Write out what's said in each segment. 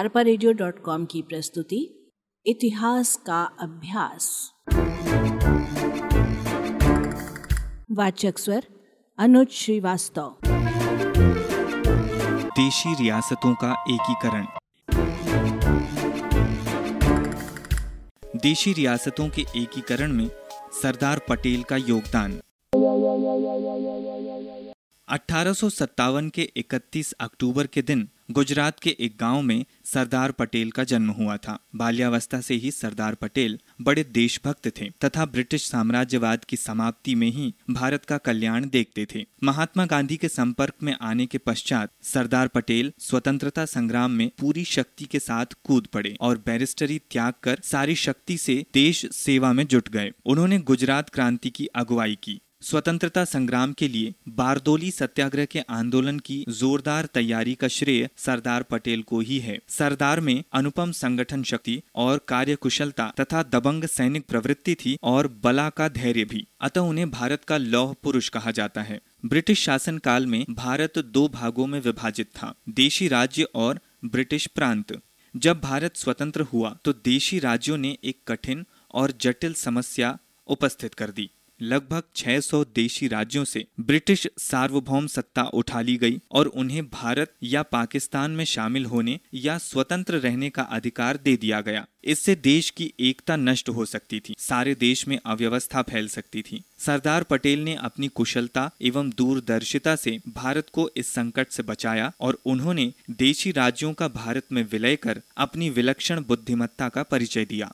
अरपा की प्रस्तुति, इतिहास का अभ्यास। वाचक स्वर, अनुज श्रीवास्तव। देशी रियासतों का एकीकरण। देशी रियासतों के एकीकरण में सरदार पटेल का योगदान। अठारह सौ सत्तावन के 31 अक्टूबर के दिन गुजरात के एक गाँव में सरदार पटेल का जन्म हुआ था। बाल्यावस्था से ही सरदार पटेल बड़े देशभक्त थे तथा ब्रिटिश साम्राज्यवाद की समाप्ति में ही भारत का कल्याण देखते थे। महात्मा गांधी के संपर्क में आने के पश्चात सरदार पटेल स्वतंत्रता संग्राम में पूरी शक्ति के साथ कूद पड़े और बैरिस्टरी त्याग कर सारी शक्ति से देश सेवा में जुट गए। उन्होंने गुजरात क्रांति की अगुवाई की। स्वतंत्रता संग्राम के लिए बारदोली सत्याग्रह के आंदोलन की जोरदार तैयारी का श्रेय सरदार पटेल को ही है। सरदार में अनुपम संगठन शक्ति और कार्यकुशलता तथा दबंग सैनिक प्रवृत्ति थी और बला का धैर्य भी। अतः उन्हें भारत का लौह पुरुष कहा जाता है। ब्रिटिश शासन काल में भारत दो भागों में विभाजित था, देशी राज्य और ब्रिटिश प्रांत। जब भारत स्वतंत्र हुआ तो देशी राज्यों ने एक कठिन और जटिल समस्या उपस्थित कर दी। लगभग 600 देशी राज्यों से ब्रिटिश सार्वभौम सत्ता उठा ली गई और उन्हें भारत या पाकिस्तान में शामिल होने या स्वतंत्र रहने का अधिकार दे दिया गया। इससे देश की एकता नष्ट हो सकती थी। सारे देश में अव्यवस्था फैल सकती थी। सरदार पटेल ने अपनी कुशलता एवं दूरदर्शिता से भारत को इस संकट से बचाया और उन्होंने देशी राज्यों का भारत में विलय कर अपनी विलक्षण बुद्धिमत्ता का परिचय दिया।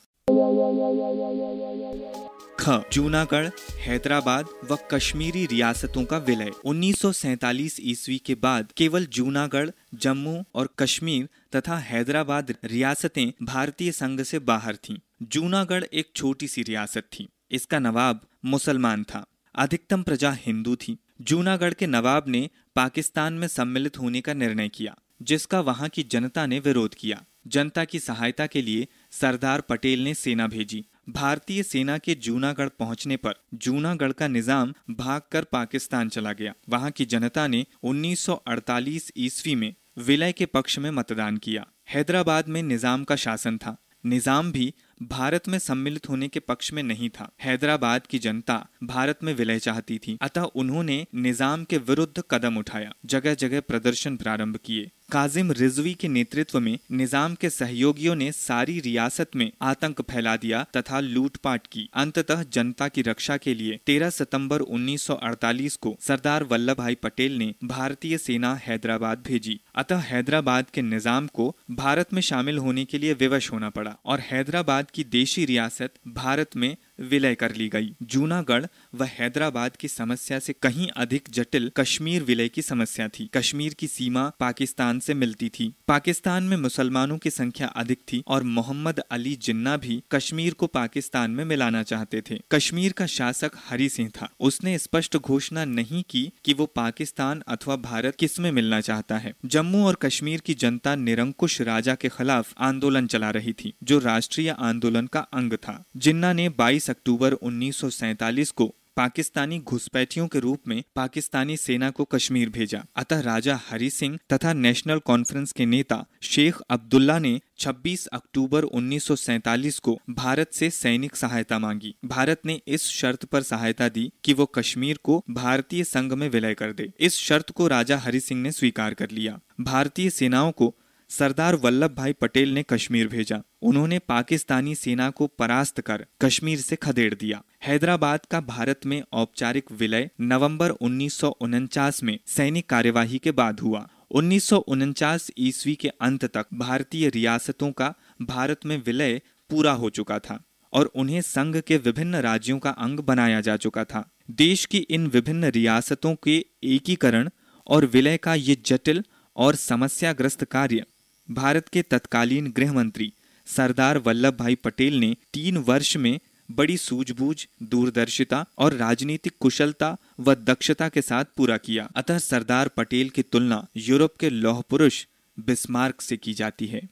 ख जूनागढ़, हैदराबाद व कश्मीरी रियासतों का विलय। 1947 ईस्वी के बाद केवल जूनागढ़, जम्मू और कश्मीर तथा हैदराबाद रियासतें भारतीय संघ से बाहर थीं। जूनागढ़ एक छोटी सी रियासत थी। इसका नवाब मुसलमान था। अधिकतम प्रजा हिंदू थी। जूनागढ़ के नवाब ने पाकिस्तान में सम्मिलित होने का निर्णय किया, जिसका वहाँ की जनता ने विरोध किया। जनता की सहायता के लिए सरदार पटेल ने सेना भेजी। भारतीय सेना के जूनागढ़ पहुँचने पर जूनागढ़ का निज़ाम भागकर पाकिस्तान चला गया। वहाँ की जनता ने 1948 ईस्वी में विलय के पक्ष में मतदान किया। हैदराबाद में निज़ाम का शासन था। निज़ाम भी भारत में सम्मिलित होने के पक्ष में नहीं था। हैदराबाद की जनता भारत में विलय चाहती थी। अतः उन्होंने निज़ाम के विरुद्ध कदम उठाया। जगह जगह प्रदर्शन प्रारंभ किए। काजिम रिजवी के नेतृत्व में निज़ाम के सहयोगियों ने सारी रियासत में आतंक फैला दिया तथा लूटपाट की। अंततः जनता की रक्षा के लिए 13 सितंबर 1948 को सरदार वल्लभ भाई पटेल ने भारतीय सेना हैदराबाद भेजी। अतः हैदराबाद के निज़ाम को भारत में शामिल होने के लिए विवश होना पड़ा और हैदराबाद की देशी रियासत भारत में विलय कर ली गई। जूनागढ़ व हैदराबाद की समस्या से कहीं अधिक जटिल कश्मीर विलय की समस्या थी। कश्मीर की सीमा पाकिस्तान से मिलती थी। पाकिस्तान में मुसलमानों की संख्या अधिक थी और मोहम्मद अली जिन्ना भी कश्मीर को पाकिस्तान में मिलाना चाहते थे। कश्मीर का शासक हरी सिंह था। उसने स्पष्ट घोषणा नहीं की कि वो पाकिस्तान अथवा भारत किसमें मिलना चाहता है। जम्मू और कश्मीर की जनता निरंकुश राजा के खिलाफ आंदोलन चला रही थी, जो राष्ट्रीय आंदोलन का अंग था। जिन्ना ने 22 24 अक्टूबर उन्नीस को पाकिस्तानी घुसपैठियों के रूप में पाकिस्तानी सेना को कश्मीर भेजा। अतः राजा हरि सिंह तथा नेशनल कॉन्फ्रेंस के नेता शेख अब्दुल्ला ने 26 अक्टूबर 1947 को भारत से सैनिक सहायता मांगी। भारत ने इस शर्त पर सहायता दी कि वो कश्मीर को भारतीय संघ में विलय कर दे। इस शर्त को राजा हरि सिंह ने स्वीकार कर लिया। भारतीय सेनाओं को सरदार वल्लभ भाई पटेल ने कश्मीर भेजा। उन्होंने पाकिस्तानी सेना को परास्त कर कश्मीर से खदेड़ दिया। हैदराबाद का भारत में औपचारिक विलय नवंबर उन्नीस सौ उनचास में सैनिक कार्यवाही के बाद हुआ। उन्नीस ईस्वी के अंत तक भारतीय रियासतों का भारत में विलय पूरा हो चुका था और उन्हें संघ के विभिन्न राज्यों का अंग बनाया जा चुका था। देश की इन विभिन्न रियासतों के एकीकरण और विलय का ये जटिल और समस्याग्रस्त कार्य भारत के तत्कालीन गृह मंत्री सरदार वल्लभ भाई पटेल ने तीन वर्ष में बड़ी सूझबूझ, दूरदर्शिता और राजनीतिक कुशलता व दक्षता के साथ पूरा किया। अतः सरदार पटेल की तुलना यूरोप के लौह पुरुष बिस्मार्क से की जाती है।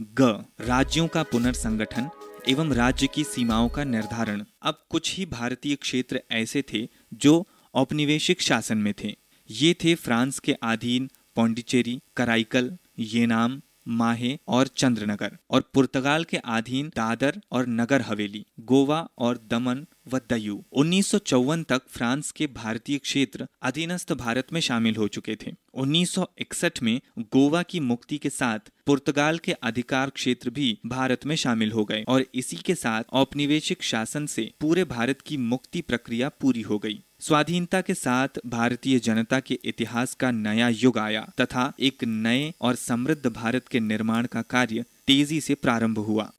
ग. राज्यों का पुनर्संगठन एवं राज्य की सीमाओं का निर्धारण। अब कुछ ही भारतीय क्षेत्र ऐसे थे जो औपनिवेशिक शासन में थे। ये थे फ्रांस के अधीन पौंडीचेरी, कराईकल येनाम माहे और चंद्रनगर और पुर्तगाल के अधीन दादर और नगर हवेली, गोवा और दमन व दयू। उन्नीस सौ चौवन तक फ्रांस के भारतीय क्षेत्र अधीनस्थ भारत में शामिल हो चुके थे। 1961 में गोवा की मुक्ति के साथ पुर्तगाल के अधिकार क्षेत्र भी भारत में शामिल हो गए और इसी के साथ औपनिवेशिक शासन से पूरे भारत की मुक्ति प्रक्रिया पूरी हो गई। स्वाधीनता के साथ भारतीय जनता के इतिहास का नया युग आया तथा एक नए और समृद्ध भारत के निर्माण का कार्य तेज़ी से प्रारंभ हुआ।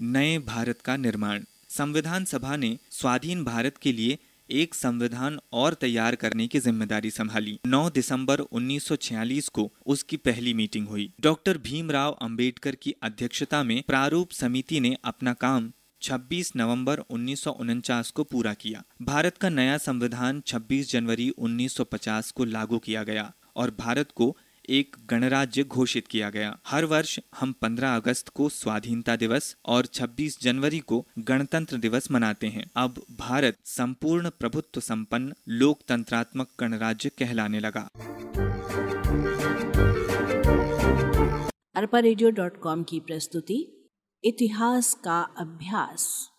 नए भारत का निर्माण। संविधान सभा ने स्वाधीन भारत के लिए एक संविधान और तैयार करने की ज़िम्मेदारी संभाली। 9 दिसंबर 1946 को उसकी पहली मीटिंग हुई। डॉक्टर भीमराव अंबेडकर की अध्यक्षता में प्रारूप समिति ने अपना काम 26 नवंबर उन्नीस सौ उनचास को पूरा किया। भारत का नया संविधान 26 जनवरी 1950 को लागू किया गया और भारत को एक गणराज्य घोषित किया गया। हर वर्ष हम 15 अगस्त को स्वाधीनता दिवस और 26 जनवरी को गणतंत्र दिवस मनाते हैं। अब भारत संपूर्ण प्रभुत्व संपन्न, लोकतंत्रात्मक गणराज्य कहलाने लगा। अरपा की प्रस्तुति इतिहास का अभ्यास।